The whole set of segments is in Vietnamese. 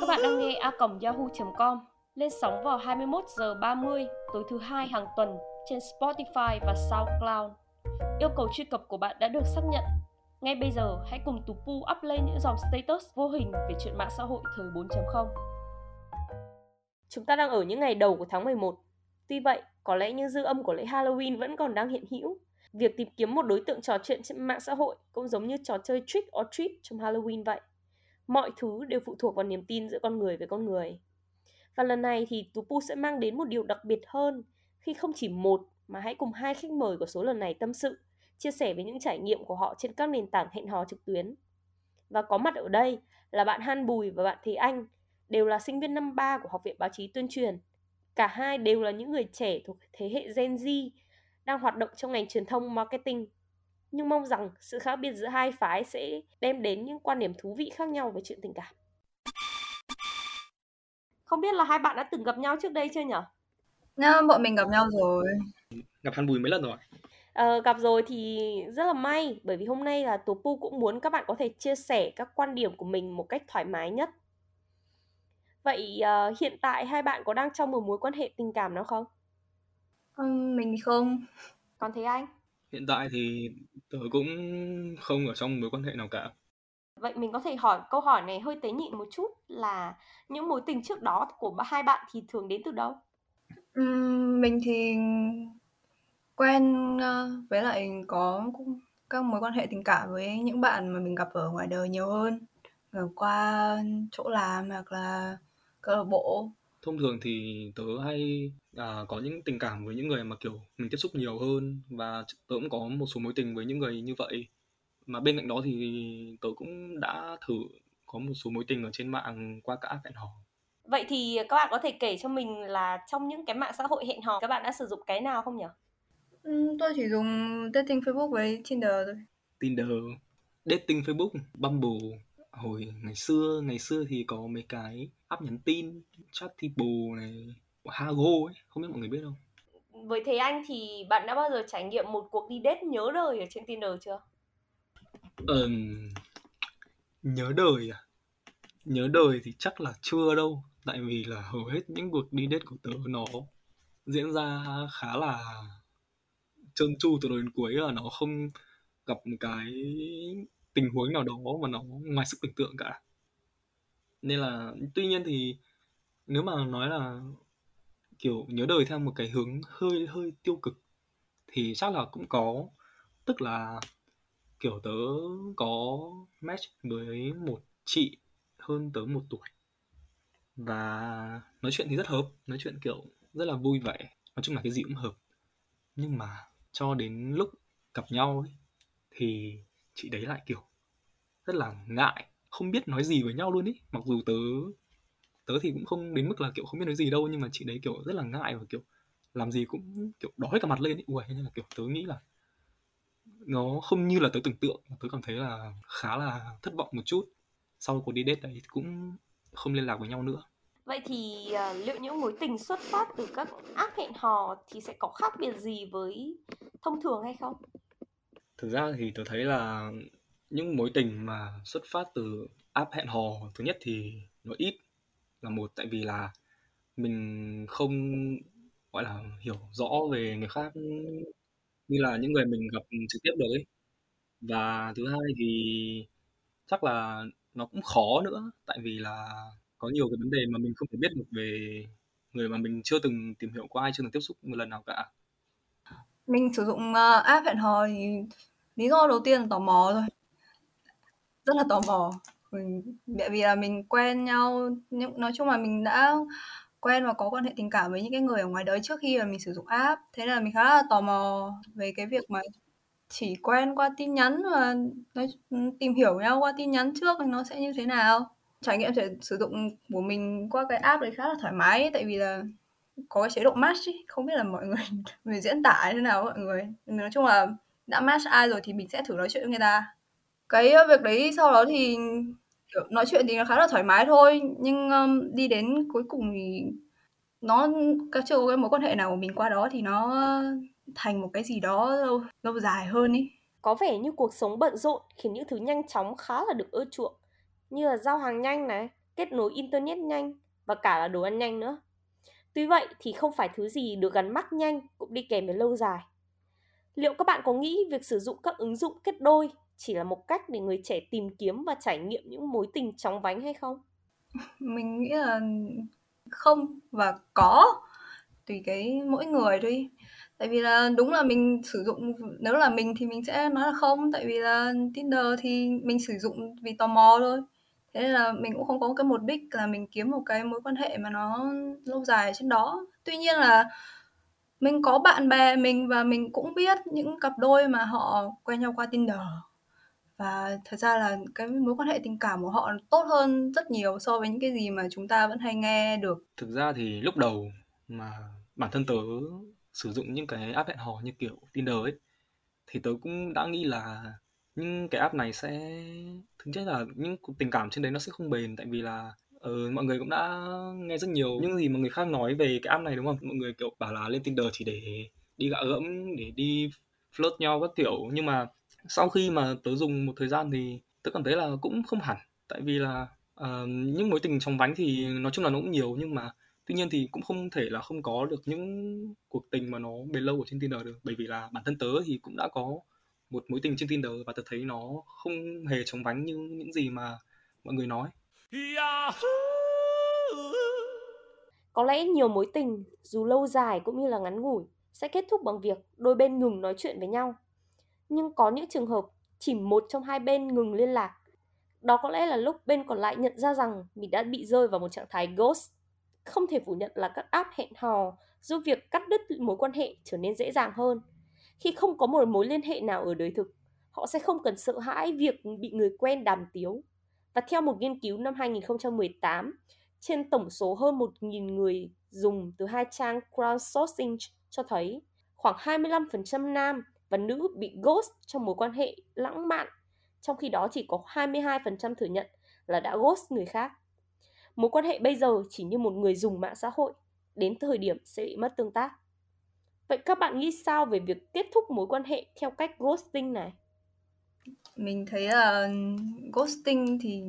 Các bạn đang nghe a còng yahoo.com lên sóng vào 21 giờ 30 tối thứ hai hàng tuần trên Spotify và SoundCloud. Yêu cầu truy cập của bạn đã được xác nhận. Ngay bây giờ, hãy cùng Tú Pu up lên những dòng status vô hình về chuyện mạng xã hội thời 4.0. Chúng ta đang ở những ngày đầu của tháng 11. Tuy vậy, có lẽ những dư âm của lễ Halloween vẫn còn đang hiện hữu. Việc tìm kiếm một đối tượng trò chuyện trên mạng xã hội cũng giống như trò chơi trick or treat trong Halloween vậy. Mọi thứ đều phụ thuộc vào niềm tin giữa con người với con người. Và lần này thì Tú Pu sẽ mang đến một điều đặc biệt hơn khi không chỉ một mà hãy cùng hai khách mời của số lần này tâm sự, chia sẻ về những trải nghiệm của họ trên các nền tảng hẹn hò trực tuyến. Và có mặt ở đây là bạn Han Bùi và bạn Thế Anh, đều là sinh viên năm 3 của Học viện Báo chí Tuyên truyền. Cả hai đều là những người trẻ thuộc thế hệ Gen Z đang hoạt động trong ngành truyền thông marketing. Nhưng mong rằng sự khác biệt giữa hai phái sẽ đem đến những quan điểm thú vị khác nhau về chuyện tình cảm. Không biết là hai bạn đã từng gặp nhau trước đây chưa nhỉ? Nha, bọn mình gặp nhau rồi. Gặp Han Bùi mấy lần rồi. Ờ, gặp rồi thì rất là may bởi vì hôm nay là Tố Pu cũng muốn các bạn có thể chia sẻ các quan điểm của mình một cách thoải mái nhất. Vậy uh, hiện tại hai bạn có đang trong một mối quan hệ tình cảm nào không? Mình thì không. Còn thế anh? Hiện tại thì tớ cũng không ở trong mối quan hệ nào cả. Vậy mình có thể hỏi câu hỏi này hơi tế nhị một chút là những mối tình trước đó của hai bạn thì thường đến từ đâu? Um, mình thì quen uh, với lại có các mối quan hệ tình cảm với những bạn mà mình gặp ở ngoài đời nhiều hơn ở qua chỗ làm hoặc là câu lạc bộ thông thường thì tớ hay à, có những tình cảm với những người mà kiểu mình tiếp xúc nhiều hơn và tớ cũng có một số mối tình với những người như vậy. Mà bên cạnh đó thì tớ cũng đã thử có một số mối tình ở trên mạng qua các app hẹn hò. Vậy thì các bạn có thể kể cho mình là trong những cái mạng xã hội hẹn hò các bạn đã sử dụng cái nào không nhỉ? Ừ, tôi chỉ dùng dating Facebook với Tinder thôi. Tinder dating Facebook Bumble hồi ngày xưa ngày xưa thì có mấy cái app nhắn tin chat people này Hago ấy không biết mọi người biết không? Với thế anh thì bạn đã bao giờ trải nghiệm một cuộc đi date nhớ đời ở trên Tinder chưa? Ờ, nhớ đời à? Nhớ đời thì chắc là chưa đâu tại vì là hầu hết những cuộc đi date của tớ nó diễn ra khá là trơn tru từ đầu đến cuối là nó không gặp một cái tình huống nào đó mà nó ngoài sức tưởng tượng cả. Nên là tuy nhiên thì nếu mà nói là kiểu nhớ đời theo một cái hướng hơi hơi tiêu cực thì chắc là cũng có. Tức là kiểu tớ có match với một chị hơn tớ một tuổi. Và nói chuyện thì rất hợp nói chuyện kiểu rất là vui vẻ. Nói chung là cái gì cũng hợp. Nhưng mà cho đến lúc gặp nhau ấy, thì chị đấy lại kiểu rất là ngại không biết nói gì với nhau luôn ý. Mặc dù tớ tớ thì cũng không đến mức là kiểu không biết nói gì đâu nhưng mà chị đấy kiểu rất là ngại và kiểu làm gì cũng kiểu đói cả mặt lên ý. Ui nên là kiểu tớ nghĩ là nó không như là tớ tưởng tượng tớ cảm thấy là khá là thất vọng một chút. Sau cuộc đi date đấy cũng không liên lạc với nhau nữa. Vậy thì uh, liệu những mối tình xuất phát từ các app hẹn hò thì sẽ có khác biệt gì với thông thường hay không? Thực ra thì tôi thấy là những mối tình mà xuất phát từ app hẹn hò, thứ nhất thì nó ít là một, tại vì là mình không, gọi là, hiểu rõ về người khác như là những người mình gặp trực tiếp được ấy. Và thứ hai thì chắc là nó cũng khó nữa, tại vì là có nhiều cái vấn đề mà mình không thể biết được về người mà mình chưa từng tìm hiểu qua ai chưa từng tiếp xúc một lần nào cả mình sử dụng uh, app hẹn hò thì lý do đầu tiên là tò mò thôi. Rất là tò mò. Mình tại vì là mình quen nhau nhưng nói chung là mình đã quen và có quan hệ tình cảm với những cái người ở ngoài đời trước khi mà mình sử dụng app. Thế là mình khá là tò mò về cái việc mà chỉ quen qua tin nhắn và nói, ừ, tìm hiểu nhau qua tin nhắn trước thì nó sẽ như thế nào. Trải nghiệm thể sử dụng của mình qua cái app đấy khá là thoải mái tại vì là có cái chế độ match ý. không biết là mọi người mình diễn tả thế nào mọi người. Nói chung là đã match ai rồi thì mình sẽ thử nói chuyện với người ta. Cái việc đấy sau đó thì kiểu nói chuyện thì nó khá là thoải mái thôi. Nhưng um, đi đến cuối cùng thì nó các chưa có cái mối quan hệ nào của mình qua đó thì nó thành một cái gì đó lâu lâu dài hơn ý. Có vẻ như cuộc sống bận rộn khiến những thứ nhanh chóng khá là được ưa chuộng, như là giao hàng nhanh này, kết nối internet nhanh và cả là đồ ăn nhanh nữa. Tuy vậy thì không phải thứ gì được gắn mắc nhanh cũng đi kèm với lâu dài. Liệu các bạn có nghĩ việc sử dụng các ứng dụng kết đôi chỉ là một cách để người trẻ tìm kiếm và trải nghiệm những mối tình chóng vánh hay không? Mình nghĩ là không và có, tùy cái mỗi người thôi tại vì là đúng là mình sử dụng, nếu là mình thì mình sẽ nói là không, tại vì là Tinder thì mình sử dụng vì tò mò thôi thế nên là mình cũng không có cái một đích là mình kiếm một cái mối quan hệ mà nó lâu dài trên đó. Tuy nhiên là mình có bạn bè mình và mình cũng biết những cặp đôi mà họ quen nhau qua Tinder. Và thật ra là cái mối quan hệ tình cảm của họ tốt hơn rất nhiều so với những cái gì mà chúng ta vẫn hay nghe được. Thực ra thì lúc đầu mà bản thân tớ sử dụng những cái app hẹn hò như kiểu Tinder ấy, thì tớ cũng đã nghĩ là nhưng cái app này sẽ thực chất là những tình cảm trên đấy nó sẽ không bền tại vì là ừ, mọi người cũng đã nghe rất nhiều. Những gì mà người khác nói về cái app này đúng không? Mọi người kiểu bảo là lên Tinder chỉ để đi gạ gẫm để đi flirt nhau các kiểu. Nhưng mà sau khi mà tớ dùng một thời gian thì tớ cảm thấy là cũng không hẳn. Tại vì là uh, những mối tình trong vánh thì nói chung là nó cũng nhiều. Nhưng mà tuy nhiên thì cũng không thể là không có được những cuộc tình mà nó bền lâu ở trên Tinder được. Bởi vì là bản thân tớ thì cũng đã có một mối tình trên Tinder và tớ thấy nó không hề chống vánh như những gì mà mọi người nói. Có lẽ nhiều mối tình, dù lâu dài cũng như là ngắn ngủi, sẽ kết thúc bằng việc đôi bên ngừng nói chuyện với nhau. Nhưng có những trường hợp chỉ một trong hai bên ngừng liên lạc. Đó có lẽ là lúc bên còn lại nhận ra rằng mình đã bị rơi vào một trạng thái ghost. Không thể phủ nhận là các app hẹn hò giúp việc cắt đứt mối quan hệ trở nên dễ dàng hơn. Khi không có một mối liên hệ nào ở đời thực, họ sẽ không cần sợ hãi việc bị người quen đàm tiếu. Và theo một nghiên cứu năm 2018, trên tổng số hơn 1.000 người dùng từ hai trang crowdsourcing cho thấy khoảng 25% nam và nữ bị ghost trong mối quan hệ lãng mạn, trong khi đó chỉ có 22% thừa nhận là đã ghost người khác. Mối quan hệ bây giờ chỉ như một người dùng mạng xã hội, đến thời điểm sẽ bị mất tương tác. Vậy các bạn nghĩ sao về việc kết thúc mối quan hệ theo cách ghosting này? Mình thấy là ghosting thì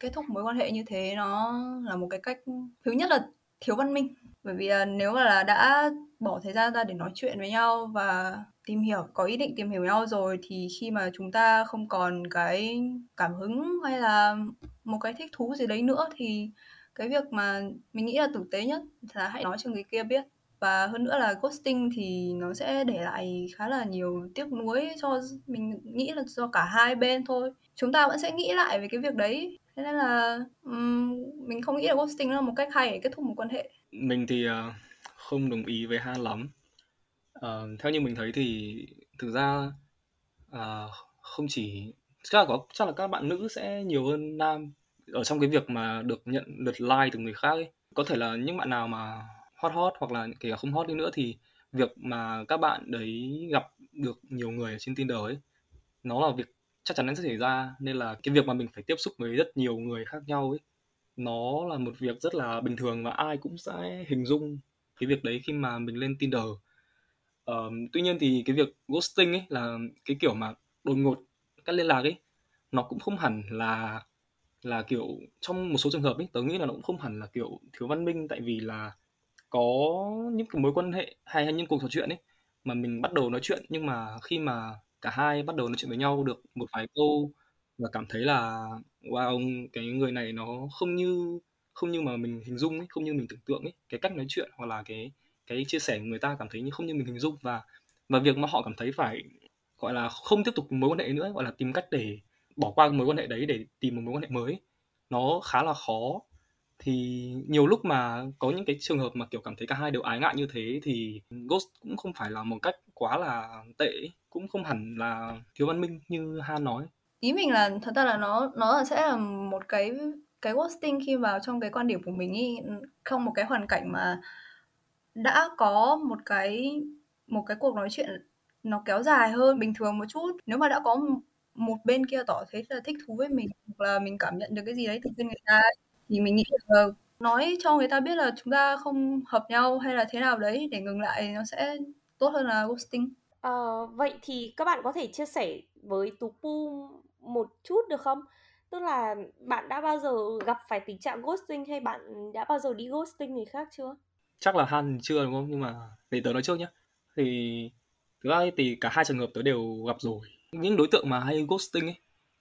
kết thúc mối quan hệ như thế nó là một cái cách thứ nhất là thiếu văn minh bởi vì nếu mà là đã bỏ thời gian ra để nói chuyện với nhau và tìm hiểu, có ý định tìm hiểu nhau rồi thì khi mà chúng ta không còn cái cảm hứng hay là một cái thích thú gì đấy nữa thì cái việc mà mình nghĩ là tử tế nhất là hãy nói cho người kia biết và hơn nữa là ghosting thì nó sẽ để lại khá là nhiều tiếc nuối cho mình nghĩ là do cả hai bên thôi. Chúng ta vẫn sẽ nghĩ lại về cái việc đấy. Thế nên là um, mình không nghĩ là ghosting là một cách hay để kết thúc một quan hệ. Mình thì uh, không đồng ý với Han lắm. Uh, theo như mình thấy thì thực ra uh, không chỉ chắc là có chắc là các bạn nữ sẽ nhiều hơn nam ở trong cái việc mà được nhận lượt like từ người khác ấy. Có thể là những bạn nào mà hot hot hoặc là kể cả không hot đi nữa thì việc mà các bạn đấy gặp được nhiều người trên Tinder ấy nó là việc chắc chắn nó sẽ xảy ra. Nên là cái việc mà mình phải tiếp xúc với rất nhiều người khác nhau ấy nó là một việc rất là bình thường và ai cũng sẽ hình dung cái việc đấy khi mà mình lên Tinder. Uh, tuy nhiên thì cái việc ghosting ấy là cái kiểu mà đột ngột cắt liên lạc ấy nó cũng không hẳn là là kiểu trong một số trường hợp ấy tớ nghĩ là nó cũng không hẳn là kiểu thiếu văn minh. Tại vì là có những cái mối quan hệ hay, hay những cuộc trò chuyện ấy mà mình bắt đầu nói chuyện nhưng mà khi mà cả hai bắt đầu nói chuyện với nhau được một vài câu và cảm thấy là wow cái người này nó không như không như mà mình hình dung ấy không như mình tưởng tượng ấy cái cách nói chuyện hoặc là cái cái chia sẻ của người ta cảm thấy như không như mình hình dung. Và và việc mà họ cảm thấy phải gọi là không tiếp tục mối quan hệ nữa gọi là tìm cách để bỏ qua mối quan hệ đấy để tìm một mối quan hệ mới nó khá là khó thì nhiều lúc mà có những cái trường hợp mà, kiểu, cảm thấy cả hai đều ái ngại như thế thì ghost cũng không phải là một cách quá là tệ cũng không hẳn là thiếu văn minh như Han nói. Ý mình là, thật ra là nó nó sẽ là một cái cái ghosting khi vào trong cái quan điểm của mình ý, không một cái hoàn cảnh mà đã có một cái một cái cuộc nói chuyện nó kéo dài hơn bình thường một chút. Nếu mà đã có một bên kia tỏ thấy là thích thú với mình hoặc là mình cảm nhận được cái gì đấy từ bên người ta thì mình nghĩ là nói cho người ta biết là chúng ta không hợp nhau hay là thế nào đấy để ngừng lại nó sẽ tốt hơn là ghosting. Ờ, vậy thì các bạn có thể chia sẻ với Tú Pu một chút được không? Tức là bạn đã bao giờ gặp phải tình trạng ghosting hay bạn đã bao giờ đi ghosting người khác chưa? chắc là Han chưa đúng không? Nhưng mà để tớ nói trước nhé thì thực ra thì cả hai trường hợp tớ đều gặp rồi. Những đối tượng mà hay ghosting ấy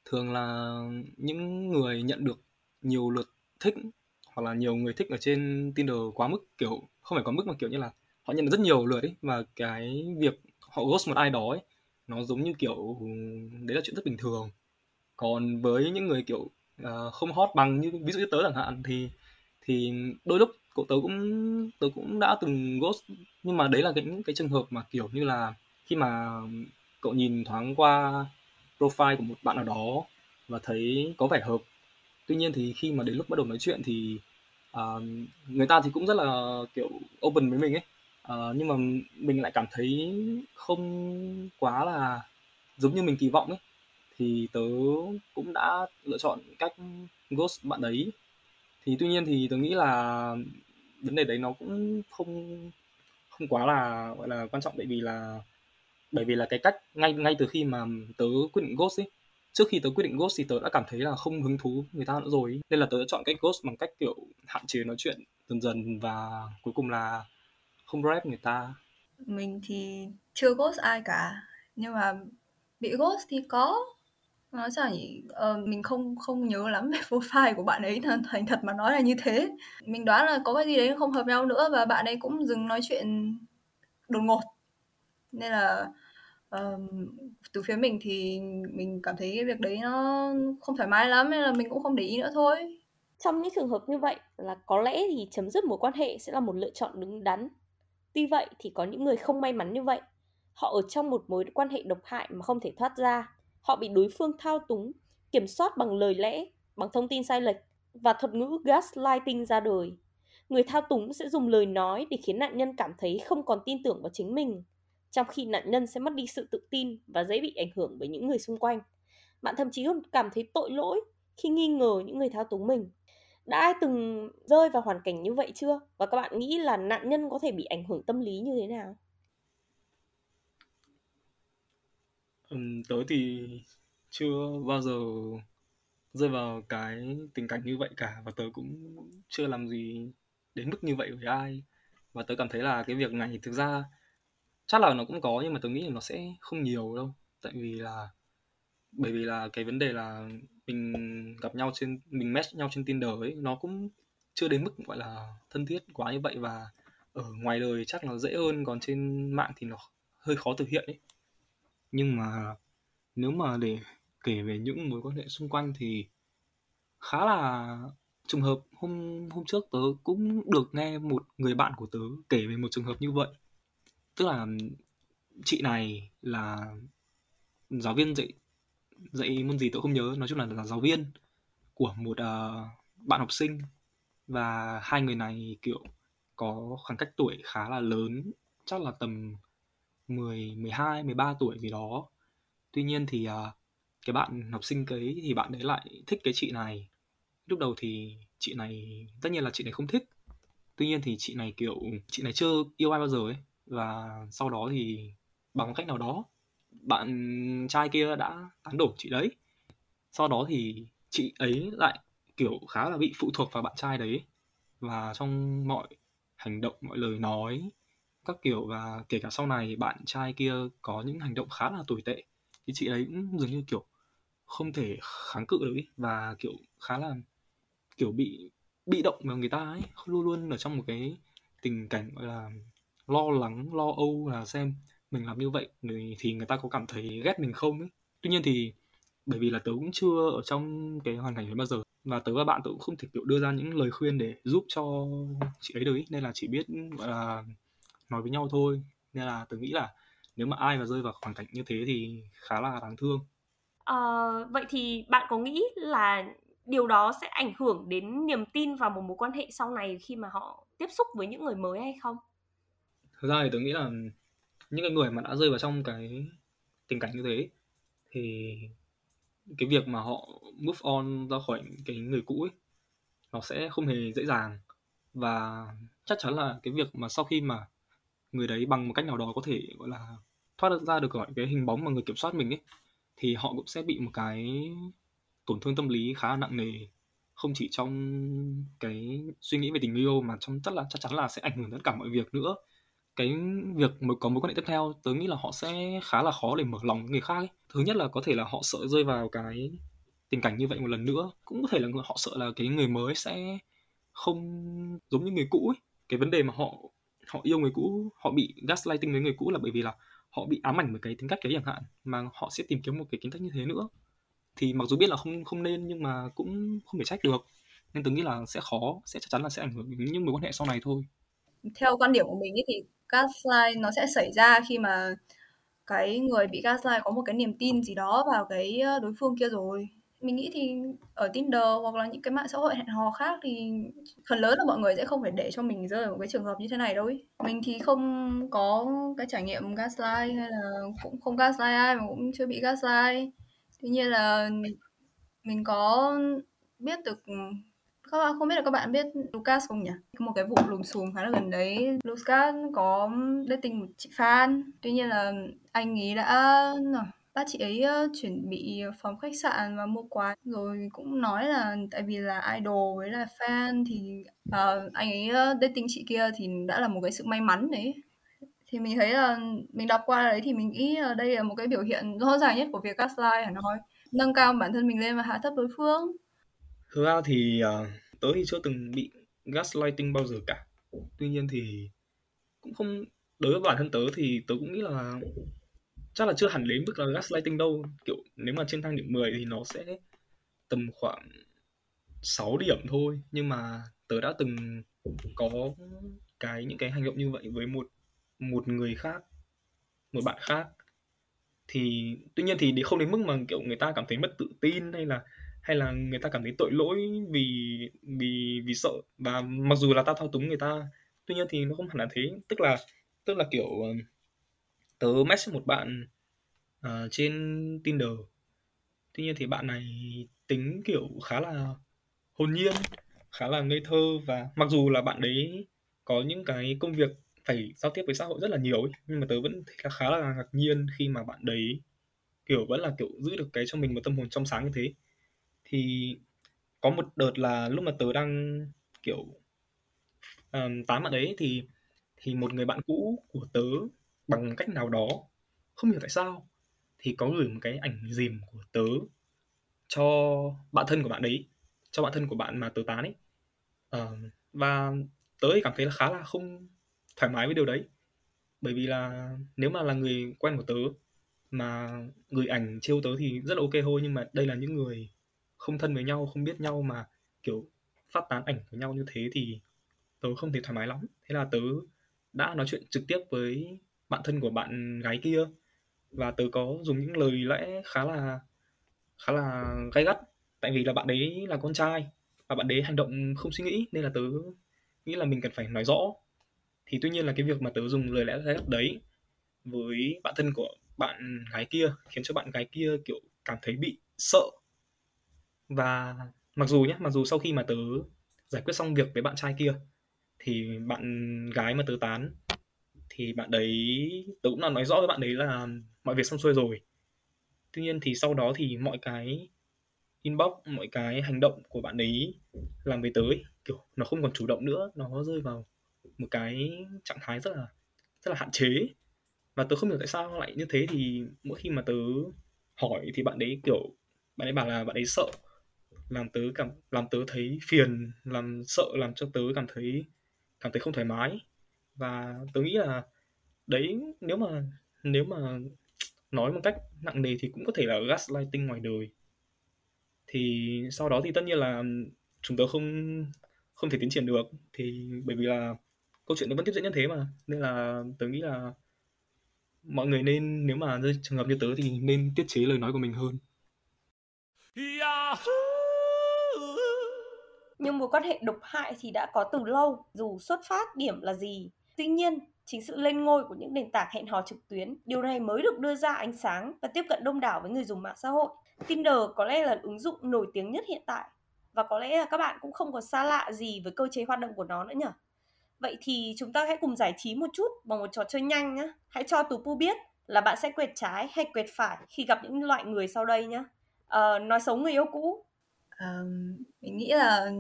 thường là những người nhận được nhiều lượt thích hoặc là nhiều người thích ở trên Tinder quá mức kiểu không phải quá mức mà kiểu như là họ nhận được rất nhiều lượt ấy và cái việc họ ghost một ai đó ấy nó giống như kiểu đấy là chuyện rất bình thường. Còn với những người kiểu uh, không hot bằng như ví dụ như tớ chẳng hạn thì thì đôi lúc cậu tớ cũng tớ cũng đã từng ghost nhưng mà đấy là cái cái trường hợp mà kiểu như là khi mà cậu nhìn thoáng qua profile của một bạn nào đó và thấy có vẻ hợp tuy nhiên thì khi mà đến lúc bắt đầu nói chuyện thì uh, người ta thì cũng rất là kiểu open với mình ấy. Uh, nhưng mà mình lại cảm thấy không quá là giống như mình kỳ vọng ấy. Thì tớ cũng đã lựa chọn cách ghost bạn ấy. Thì tuy nhiên thì tớ nghĩ là vấn đề đấy nó cũng không không quá là gọi là quan trọng. Bởi vì là bởi vì là cái cách ngay ngay từ khi mà tớ quyết định ghost ấy trước khi tớ quyết định ghost thì tớ đã cảm thấy là không hứng thú người ta nữa rồi nên là tớ đã chọn cách ghost bằng cách kiểu hạn chế nói chuyện dần dần và cuối cùng là không rep người ta. Mình thì chưa ghost ai cả nhưng mà bị ghost thì có. Nói sao nhỉ? Ờ, mình không không nhớ lắm về profile của bạn ấy thành thật mà nói là như thế. Mình đoán là có cái gì đấy không hợp nhau nữa và bạn ấy cũng dừng nói chuyện đột ngột. Nên là uh, từ phía mình thì mình cảm thấy cái việc đấy nó không thoải mái lắm nên là mình cũng không để ý nữa thôi. Trong những trường hợp như vậy là có lẽ thì chấm dứt mối quan hệ sẽ là một lựa chọn đúng đắn. Tuy vậy thì có những người không may mắn như vậy họ ở trong một mối quan hệ độc hại mà không thể thoát ra. Họ bị đối phương thao túng kiểm soát bằng lời lẽ bằng thông tin sai lệch và thuật ngữ gaslighting ra đời. Người thao túng sẽ dùng lời nói để khiến nạn nhân cảm thấy không còn tin tưởng vào chính mình trong khi nạn nhân sẽ mất đi sự tự tin và dễ bị ảnh hưởng bởi những người xung quanh. Bạn thậm chí còn cảm thấy tội lỗi khi nghi ngờ những người thao túng mình. Đã ai từng rơi vào hoàn cảnh như vậy chưa? Và các bạn nghĩ là nạn nhân có thể bị ảnh hưởng tâm lý như thế nào? Ừ, tớ thì chưa bao giờ rơi vào cái tình cảnh như vậy cả và tớ cũng chưa làm gì đến mức như vậy với ai. Và tớ cảm thấy là cái việc này thực ra chắc là nó cũng có, nhưng mà tôi nghĩ là nó sẽ không nhiều đâu. Tại vì là, bởi vì là cái vấn đề là mình gặp nhau trên, mình match nhau trên Tinder ấy, nó cũng chưa đến mức, gọi là, thân thiết quá như vậy. Và ở ngoài đời chắc là dễ hơn, còn trên mạng thì nó hơi khó thực hiện ấy. Nhưng mà nếu mà để kể về những mối quan hệ xung quanh thì khá là trùng hợp. Hôm hôm trước tớ cũng được nghe một người bạn của tớ kể về một trường hợp như vậy tức là chị này là giáo viên dạy dạy môn gì tôi không nhớ. Nói chung là là giáo viên của một uh, bạn học sinh. Và hai người này kiểu có khoảng cách tuổi khá là lớn chắc là tầm 10, 12, 13 tuổi gì đó. Tuy nhiên thì uh, cái bạn học sinh ấy thì bạn đấy lại thích cái chị này. Lúc đầu thì chị này tất nhiên là chị này không thích. Tuy nhiên thì chị này kiểu chị này chưa yêu ai bao giờ ấy và sau đó thì bằng cách nào đó, bạn trai kia đã tán đổ chị đấy. Sau đó thì chị ấy lại, kiểu, khá là bị phụ thuộc vào bạn trai đấy. Và trong mọi hành động, mọi lời nói, các kiểu, và kể cả sau này bạn trai kia có những hành động khá là tồi tệ, thì chị ấy cũng dường như, kiểu, không thể kháng cự được ý. và, kiểu, khá là, kiểu, bị bị động vào người ta ấy. Luôn luôn ở trong một cái tình cảnh, gọi là lo lắng lo âu là xem mình làm như vậy thì người ta có cảm thấy ghét mình không ấy. Tuy nhiên thì bởi vì là tớ cũng chưa ở trong cái hoàn cảnh đấy bao giờ và tớ và bạn tớ cũng không thể kiểu đưa ra những lời khuyên để giúp cho chị ấy được ý. nên là chỉ biết gọi là nói với nhau thôi. Nên là tớ nghĩ là nếu mà ai mà rơi vào hoàn cảnh như thế thì khá là đáng thương. À, vậy thì bạn có nghĩ là điều đó sẽ ảnh hưởng đến niềm tin vào một mối quan hệ sau này khi mà họ tiếp xúc với những người mới hay không? Thực ra thì tớ nghĩ là những cái người mà đã rơi vào trong cái tình cảnh như thế, thì cái việc mà họ move on ra khỏi cái người cũ ấy, nó sẽ không hề dễ dàng. Và chắc chắn là cái việc mà sau khi mà người đấy bằng một cách nào đó có thể, gọi là, thoát ra được khỏi cái hình bóng mà người kiểm soát mình ấy, thì họ cũng sẽ bị một cái tổn thương tâm lý khá là nặng nề. Không chỉ trong cái suy nghĩ về tình yêu mà trong, chắc là, chắc chắn là sẽ ảnh hưởng đến cả mọi việc nữa cái việc mới có mối quan hệ tiếp theo, tớ nghĩ là họ sẽ khá là khó để mở lòng với người khác ấy. thứ nhất là có thể là họ sợ rơi vào cái tình cảnh như vậy một lần nữa. Cũng có thể là họ sợ là cái người mới sẽ không giống như người cũ ấy. Cái vấn đề mà họ họ yêu người cũ, họ bị gaslighting với người cũ là bởi vì là họ bị ám ảnh bởi cái tính cách đấy chẳng hạn, mà họ sẽ tìm kiếm một cái tính cách như thế nữa. Thì mặc dù biết là không không nên nhưng mà cũng không thể trách được. Nên tôi nghĩ là sẽ khó, sẽ chắc chắn là sẽ ảnh hưởng đến những mối quan hệ sau này thôi theo quan điểm của mình ấy thì gaslight nó sẽ xảy ra khi mà cái người bị gaslight có một cái niềm tin gì đó vào cái đối phương kia rồi mình nghĩ thì ở Tinder hoặc là những cái mạng xã hội hẹn hò khác thì phần lớn là mọi người sẽ không phải để cho mình rơi vào một cái trường hợp như thế này đâu ý. Mình thì không có cái trải nghiệm gaslight hay là cũng không gaslight ai mà cũng chưa bị gaslight. Tuy nhiên là mình có biết được các bạn không biết là các bạn biết Lucas không nhỉ? Có một cái vụ lùm xùm khá là gần đấy. Lucas có dating một chị fan. Tuy nhiên là anh ấy đã ờ, bắt chị ấy ờ, chuẩn bị phòng khách sạn và mua quà rồi cũng nói là tại vì là idol với là fan thì uh, anh ấy dating chị kia thì đã là một cái sự may mắn đấy thì mình thấy là mình đọc qua đấy thì mình nghĩ là đây là một cái biểu hiện rõ ràng nhất của việc gaslight hẳn nói nâng cao bản thân mình lên và hạ thấp đối phương thực ra thì uh, tớ thì chưa từng bị gaslighting bao giờ cả. Tuy nhiên thì cũng không đối với bản thân tớ thì tớ cũng nghĩ là chắc là chưa hẳn đến mức là gaslighting đâu. Kiểu nếu mà trên thang điểm 10 thì nó sẽ tầm khoảng 6 điểm thôi. Nhưng mà tớ đã từng có cái những cái hành động như vậy với một một người khác một bạn khác. Thì tuy nhiên thì không đến mức mà kiểu người ta cảm thấy mất tự tin hay là hay là người ta cảm thấy tội lỗi vì vì vì sợ? Và mặc dù là ta thao túng người ta tuy nhiên thì nó không hẳn là thế. Tức là tức là kiểu ờ, tớ message một bạn uh, trên Tinder. Tuy nhiên thì bạn này tính kiểu khá là hồn nhiên khá là ngây thơ và mặc dù là bạn đấy có những cái công việc phải giao tiếp với xã hội rất là nhiều ấy, nhưng mà tớ vẫn thấy là khá là ngạc nhiên khi mà bạn đấy kiểu vẫn là kiểu giữ được cái cho mình một tâm hồn trong sáng như thế thì có một đợt là lúc mà tớ đang kiểu um, tán bạn đấy thì thì một người bạn cũ của tớ bằng cách nào đó không hiểu tại sao thì có gửi một cái ảnh dìm của tớ cho bạn thân của bạn đấy cho bạn thân của bạn mà tớ tán ấy. Uh, và tớ cảm thấy là khá là không thoải mái với điều đấy. Bởi vì là nếu mà là người quen của tớ mà gửi ảnh trêu tớ thì rất là ok thôi nhưng mà đây là những người không thân với nhau, không biết nhau mà, kiểu, phát tán ảnh của nhau như thế thì tớ không thể thoải mái lắm. Thế là tớ đã nói chuyện trực tiếp với bạn thân của bạn gái kia và tớ có dùng những lời lẽ khá là khá là gay gắt. Tại vì là bạn đấy là con trai và bạn đấy hành động không suy nghĩ nên là tớ nghĩ là mình cần phải nói rõ. Thì tuy nhiên là cái việc mà tớ dùng lời lẽ gay gắt đấy với bạn thân của bạn gái kia khiến cho bạn gái kia, kiểu, cảm thấy bị sợ và mặc dù nhé mặc dù sau khi mà tớ giải quyết xong việc với bạn trai kia, thì bạn gái mà tớ tán, thì bạn đấy, tớ cũng là nói rõ với bạn đấy là mọi việc xong xuôi rồi. Tuy nhiên thì sau đó thì mọi cái inbox, mọi cái hành động của bạn ấy làm với tới kiểu, nó không còn chủ động nữa, nó rơi vào một cái trạng thái rất là rất là hạn chế. Và tớ không hiểu tại sao lại như thế thì mỗi khi mà tớ hỏi thì bạn đấy, kiểu, bạn ấy bảo là bạn ấy sợ làm tớ cảm, làm tớ thấy phiền, làm sợ, làm cho tớ cảm thấy cảm thấy không thoải mái. Và tớ nghĩ là đấy, nếu mà nếu mà nói một cách nặng nề thì cũng có thể là gaslighting ngoài đời. Thì sau đó thì tất nhiên là chúng tớ không không thể tiến triển được. Thì bởi vì là câu chuyện nó vẫn tiếp diễn như thế mà. Nên là tớ nghĩ là mọi người nên, nếu mà rơi trường hợp như tớ thì nên tiết chế lời nói của mình hơn nhưng mối quan hệ độc hại thì đã có từ lâu dù xuất phát điểm là gì tuy nhiên chính sự lên ngôi của những nền tảng hẹn hò trực tuyến, điều này mới được đưa ra ánh sáng và tiếp cận đông đảo với người dùng mạng xã hội. Tinder có lẽ là ứng dụng nổi tiếng nhất hiện tại và có lẽ là các bạn cũng không có xa lạ gì với cơ chế hoạt động của nó nữa nhỉ. Vậy thì chúng ta hãy cùng giải trí một chút bằng một trò chơi nhanh nhé. Hãy cho Tú Pu biết là bạn sẽ quẹt trái hay quẹt phải khi gặp những loại người sau đây nhé. À, ờ, nói xấu người yêu cũ. Ờ, mình nghĩ là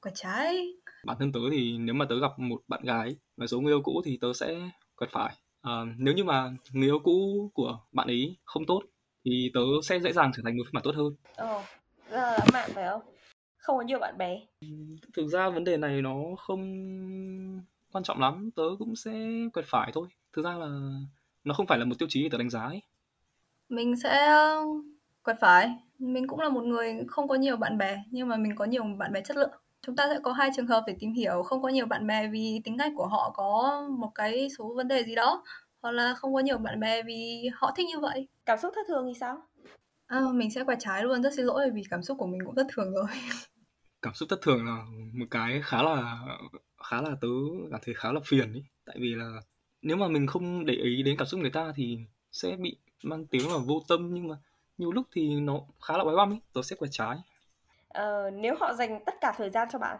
quẹt trái. Bản thân tớ thì nếu mà tớ gặp một bạn gái nói xấu người yêu cũ thì tớ sẽ quẹt phải. Ờ, nếu như mà người yêu cũ của bạn ấy không tốt thì tớ sẽ dễ dàng trở thành một phiên bản tốt hơn. Ồ, rất là lãng mạn phải không? Không có nhiều bạn bè. Thực ra vấn đề này nó không quan trọng lắm, tớ cũng sẽ quẹt phải thôi. Thực ra là nó không phải là một tiêu chí để tớ đánh giá ấy. Mình sẽ quẹt phải. Mình cũng là một người không có nhiều bạn bè nhưng mà mình có nhiều bạn bè chất lượng. Chúng ta sẽ có hai trường hợp để tìm hiểu không có nhiều bạn bè vì tính cách của họ có một cái số vấn đề gì đó hoặc là không có nhiều bạn bè vì họ thích như vậy. Cảm xúc thất thường thì sao? À, mình sẽ quẹt trái luôn, rất xin lỗi vì cảm xúc của mình cũng thất thường rồi. Cảm xúc thất thường là một cái khá là khá là tớ cảm thấy khá là phiền ấy. Tại vì là nếu mà mình không để ý đến cảm xúc người ta thì sẽ bị mang tiếng là vô tâm nhưng mà nhiều lúc thì nó khá là bói băm ấy, tớ sẽ quẹt trái. Ờ, nếu họ dành tất cả thời gian cho bạn.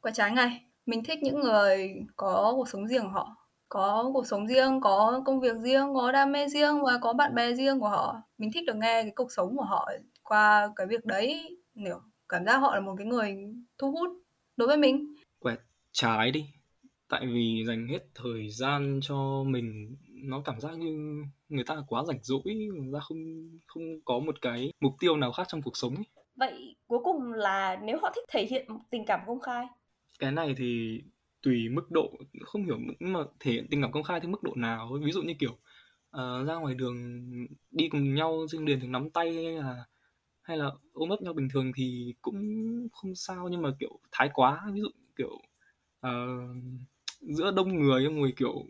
Quẹt trái ngay. Mình thích những người có cuộc sống riêng của họ có cuộc sống riêng, có công việc riêng, có đam mê riêng và có bạn bè riêng của họ. Mình thích được nghe cái cuộc sống của họ qua cái việc đấy, nếu cảm giác họ là một cái người thu hút đối với mình. Quẹt trái đi. Tại vì dành hết thời gian cho mình nó cảm giác như người ta quá rảnh rỗi, người ta không không có một cái mục tiêu nào khác trong cuộc sống ấy. Vậy cuối cùng là nếu họ thích thể hiện tình cảm công khai? Cái này thì tùy mức độ không hiểu nhưng mà thể hiện tình cảm công khai theo mức độ nào ví dụ như kiểu uh, ra ngoài đường đi cùng nhau trên đường thường nắm tay hay là hay là ôm ấp nhau bình thường thì cũng không sao nhưng mà kiểu thái quá ví dụ kiểu uh, giữa đông người người kiểu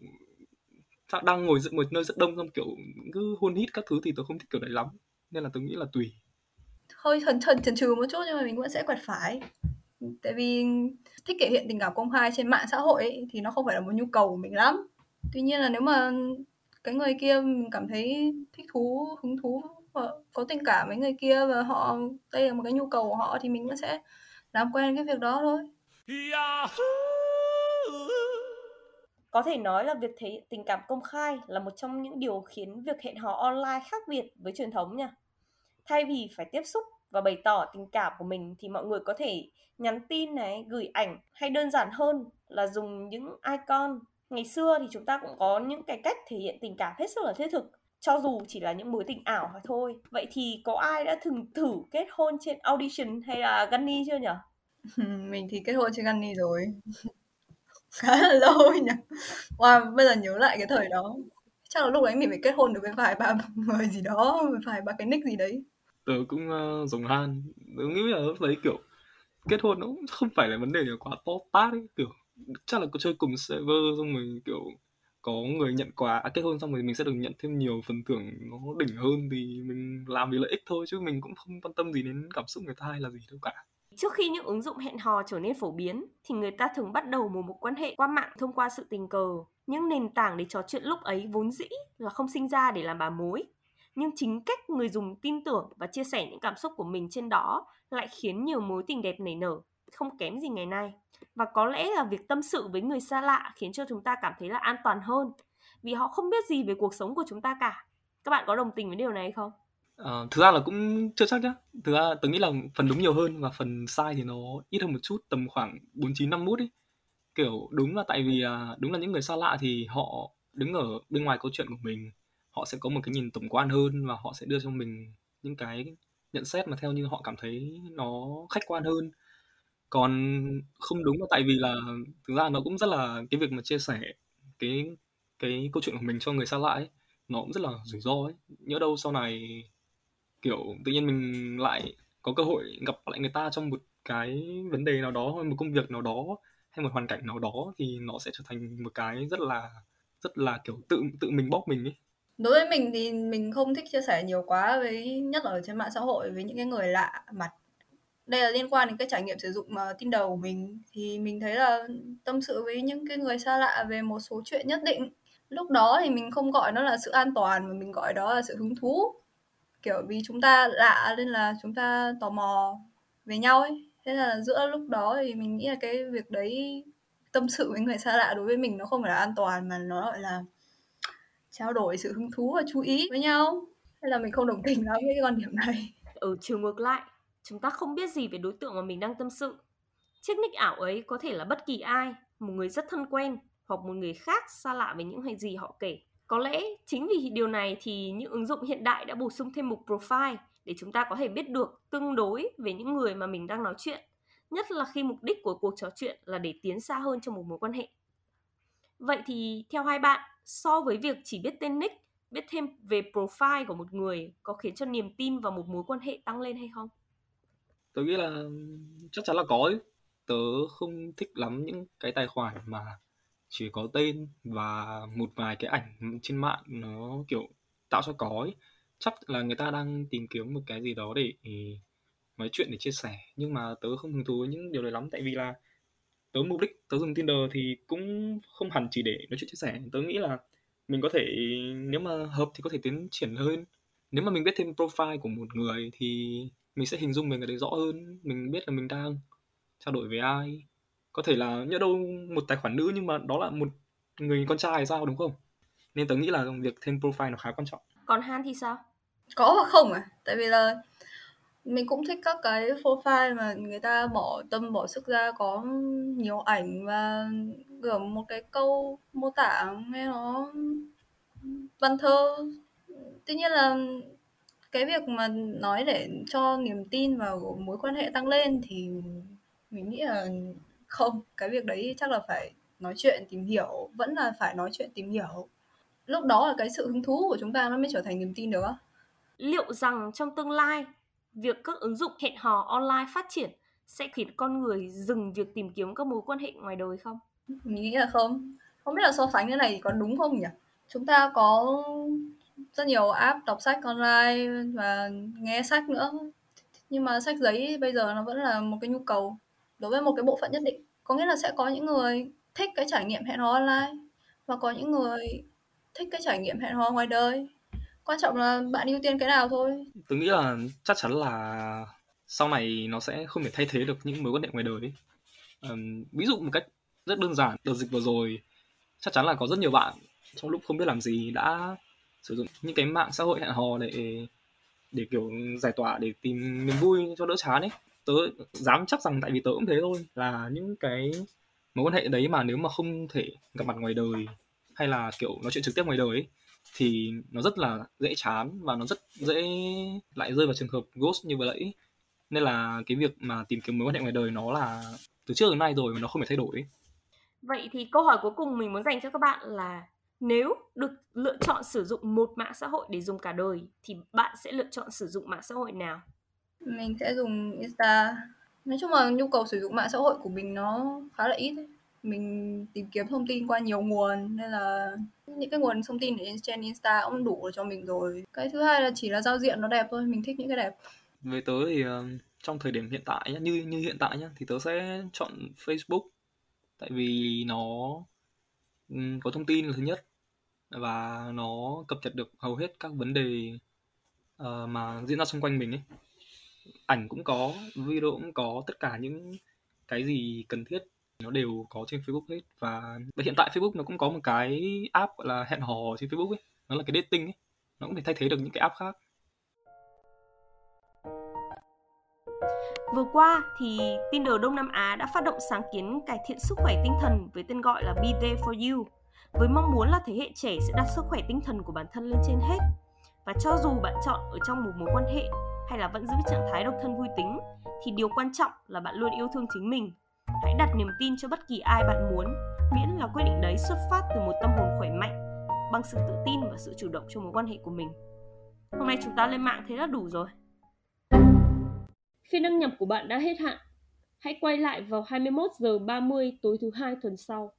đang ngồi một nơi rất đông xong kiểu cứ hôn hít các thứ thì tôi không thích kiểu đấy lắm. Nên là tôi nghĩ là tùy. Hơi thần thần chần chừ một chút nhưng mà mình vẫn sẽ quẹt phải. Tại vì thích thể hiện tình cảm công khai trên mạng xã hội ấy, thì nó không phải là một nhu cầu của mình lắm. Tuy nhiên là nếu mà cái người kia mình cảm thấy thích thú hứng thú và có tình cảm với người kia và họ đây là một cái nhu cầu của họ thì mình vẫn sẽ làm quen cái việc đó thôi có thể nói là việc thể hiện tình cảm công khai là một trong những điều khiến việc hẹn hò online khác biệt với truyền thống nha thay vì phải tiếp xúc và bày tỏ tình cảm của mình thì mọi người có thể nhắn tin này, gửi ảnh hay đơn giản hơn là dùng những icon. Ngày xưa thì chúng ta cũng có những cái cách thể hiện tình cảm hết sức là thiết thực cho dù chỉ là những mối tình ảo mà thôi. Vậy thì có ai đã từng thử kết hôn trên audition hay là Gunny chưa nhỉ? mình thì kết hôn trên Gunny rồi. Khá là lâu nhỉ. Wow, bây giờ nhớ lại cái thời đó. Chắc là lúc đấy mình phải kết hôn được với vài ba người gì đó, vài ba cái nick gì đấy tớ cũng ờ, uh, dùng han tớ nghĩ là lúc đấy kiểu kết hôn nó cũng không phải là vấn đề gì quá to tát ấy kiểu chắc là có chơi cùng server xong rồi kiểu có người nhận quà à, kết hôn xong rồi mình sẽ được nhận thêm nhiều phần thưởng nó đỉnh hơn thì mình làm vì lợi ích thôi chứ mình cũng không quan tâm gì đến cảm xúc người ta hay là gì đâu cả Trước khi những ứng dụng hẹn hò trở nên phổ biến, thì người ta thường bắt đầu một mối quan hệ qua mạng thông qua sự tình cờ. Những nền tảng để trò chuyện lúc ấy vốn dĩ là không sinh ra để làm bà mối. Nhưng chính cách người dùng tin tưởng và chia sẻ những cảm xúc của mình trên đó lại khiến nhiều mối tình đẹp nảy nở, không kém gì ngày nay. Và có lẽ là việc tâm sự với người xa lạ khiến cho chúng ta cảm thấy là an toàn hơn, vì họ không biết gì về cuộc sống của chúng ta cả. Các bạn có đồng tình với điều này không? Uh, thực ra là cũng chưa chắc nhá. Thực ra tôi nghĩ là phần đúng nhiều hơn và phần sai thì nó ít hơn một chút tầm khoảng bốn chín năm mút ấy. Kiểu đúng là tại vì uh, đúng là những người xa lạ thì họ đứng ở bên ngoài câu chuyện của mình họ sẽ có một cái nhìn tổng quan hơn và họ sẽ đưa cho mình những cái nhận xét mà theo như họ cảm thấy nó khách quan hơn. Còn không đúng là tại vì là thực ra nó cũng rất là cái việc mà chia sẻ cái cái câu chuyện của mình cho người xa lạ ấy nó cũng rất là rủi ro ấy. Nhớ đâu sau này kiểu tự nhiên mình lại có cơ hội gặp lại người ta trong một cái vấn đề nào đó, hay một công việc nào đó, hay một hoàn cảnh nào đó thì nó sẽ trở thành một cái rất là rất là kiểu tự tự mình bóp mình ấy Đối với mình thì mình không thích chia sẻ nhiều quá với, nhất là ở trên mạng xã hội với những cái người lạ mặt. Đây là liên quan đến cái trải nghiệm sử dụng mà Tinder của mình thì mình thấy là tâm sự với những cái người xa lạ về một số chuyện nhất định. Lúc đó thì mình không gọi nó là sự an toàn mà mình gọi đó là sự hứng thú. Kiểu vì chúng ta lạ nên là chúng ta tò mò về nhau ấy. Thế là giữa lúc đó thì mình nghĩ là cái việc đấy tâm sự với người xa lạ đối với mình nó không phải là an toàn mà nó gọi là trao đổi sự hứng thú và chú ý với nhau. Hay là mình không đồng tình lắm với cái quan điểm này. Ừ, Ở chiều ngược lại, chúng ta không biết gì về đối tượng mà mình đang tâm sự. Chiếc nick ảo ấy có thể là bất kỳ ai, một người rất thân quen hoặc một người khác xa lạ với những hay gì họ kể có lẽ chính vì điều này thì những ứng dụng hiện đại đã bổ sung thêm mục profile để chúng ta có thể biết được tương đối về những người mà mình đang nói chuyện, nhất là khi mục đích của cuộc trò chuyện là để tiến xa hơn trong một mối quan hệ vậy thì theo hai bạn, so với việc chỉ biết tên nick, biết thêm về profile của một người có khiến cho niềm tin vào một mối quan hệ tăng lên hay không tôi nghĩ là chắc chắn là có ấy. tớ không thích lắm những cái tài khoản mà chỉ có tên và một vài cái ảnh trên mạng nó, kiểu, tạo cho có ấy. chắc là người ta đang tìm kiếm một cái gì đó để ừ, nói chuyện để chia sẻ. Nhưng mà tớ không hứng thú với những điều đấy lắm. Tại vì là tớ mục đích, tớ dùng Tinder thì cũng không hẳn chỉ để nói chuyện chia sẻ. Tớ nghĩ là mình có thể, nếu mà hợp thì có thể tiến triển hơn. Nếu mà mình biết thêm profile của một người thì mình sẽ hình dung về người đấy rõ hơn. Mình biết là mình đang trao đổi với ai có thể là nhỡ đâu một tài khoản nữ nhưng mà đó là một người con trai sao, đúng không? Nên tớ nghĩ là việc thêm profile nó khá quan trọng. Còn Han thì sao? Có và không à? Tại vì là mình cũng thích các cái profile mà người ta bỏ, tâm bỏ sức ra có nhiều ảnh và gửi một cái câu mô tả nghe nó văn thơ. Tuy nhiên là cái việc mà nói để cho niềm tin vào mối quan hệ tăng lên thì mình nghĩ là không cái việc đấy chắc là phải nói chuyện tìm hiểu vẫn là phải nói chuyện tìm hiểu lúc đó là cái sự hứng thú của chúng ta nó mới trở thành niềm tin được liệu rằng trong tương lai việc các ứng dụng hẹn hò online phát triển sẽ khiến con người dừng việc tìm kiếm các mối quan hệ ngoài đời không? Mình nghĩ là không. Không biết là so sánh cái này có đúng không nhỉ? Chúng ta có rất nhiều app đọc sách online và nghe sách nữa. Nhưng mà sách giấy bây giờ nó vẫn là một cái nhu cầu đối với một cái bộ phận nhất định. Có nghĩa là sẽ có những người thích cái trải nghiệm hẹn hò online và có những người thích cái trải nghiệm hẹn hò ngoài đời quan trọng là bạn ưu tiên cái nào thôi tôi nghĩ là chắc chắn là sau này nó sẽ không thể thay thế được những mối quan hệ ngoài đời ấy. Um, ví dụ một cách rất đơn giản đợt dịch vừa rồi chắc chắn là có rất nhiều bạn trong lúc không biết làm gì đã sử dụng những cái mạng xã hội hẹn hò để để kiểu giải tỏa để tìm niềm vui cho đỡ chán ấy tớ dám chắc rằng tại vì tớ cũng thế thôi, là những cái mối quan hệ đấy mà nếu mà không thể gặp mặt ngoài đời hay là kiểu nói chuyện trực tiếp ngoài đời ấy, thì nó rất là dễ chán và nó rất dễ lại rơi vào trường hợp ghost như vừa nãy nên là cái việc mà tìm kiếm mối quan hệ ngoài đời nó là từ trước đến nay rồi mà nó không thể thay đổi vậy thì câu hỏi cuối cùng mình muốn dành cho các bạn là nếu được lựa chọn sử dụng một mạng xã hội để dùng cả đời thì bạn sẽ lựa chọn sử dụng mạng xã hội nào? Mình sẽ dùng insta. Nói chung là nhu cầu sử dụng mạng xã hội của mình nó khá là ít ấy. Mình tìm kiếm thông tin qua nhiều nguồn nên là những cái nguồn thông tin trên Insta cũng đủ cho mình rồi. Cái thứ hai là chỉ là giao diện nó đẹp thôi mình thích những cái đẹp. Về tớ thì ờ, trong thời điểm hiện tại nhá, như như hiện tại nhá thì tớ sẽ chọn Facebook. Tại vì nó ừ, có thông tin là thứ nhất và nó cập nhật được hầu hết các vấn đề uh, mà diễn ra xung quanh mình ấy ảnh cũng có video cũng có tất cả những cái gì cần thiết nó đều có trên Facebook hết. Và, hiện tại Facebook nó cũng có một cái app gọi là hẹn hò trên Facebook ấy. Nó là cái dating ấy. Nó cũng thể thay thế được những cái app khác. Vừa qua thì Tinder Đông Nam Á đã phát động sáng kiến cải thiện sức khỏe tinh thần với tên gọi là Be There For You với mong muốn là thế hệ trẻ sẽ đặt sức khỏe tinh thần của bản thân lên trên hết. Và cho dù bạn chọn ở trong một mối quan hệ hay là vẫn giữ trạng thái độc thân vui tính thì điều quan trọng là bạn luôn yêu thương chính mình Hãy đặt niềm tin cho bất kỳ ai bạn muốn, miễn là quyết định đấy xuất phát từ một tâm hồn khỏe mạnh, bằng sự tự tin và sự chủ động trong mối quan hệ của mình. Hôm nay chúng ta lên mạng thế là đủ rồi. Phiên đăng nhập của bạn đã hết hạn. Hãy quay lại vào 21 giờ 30 tối thứ hai tuần sau.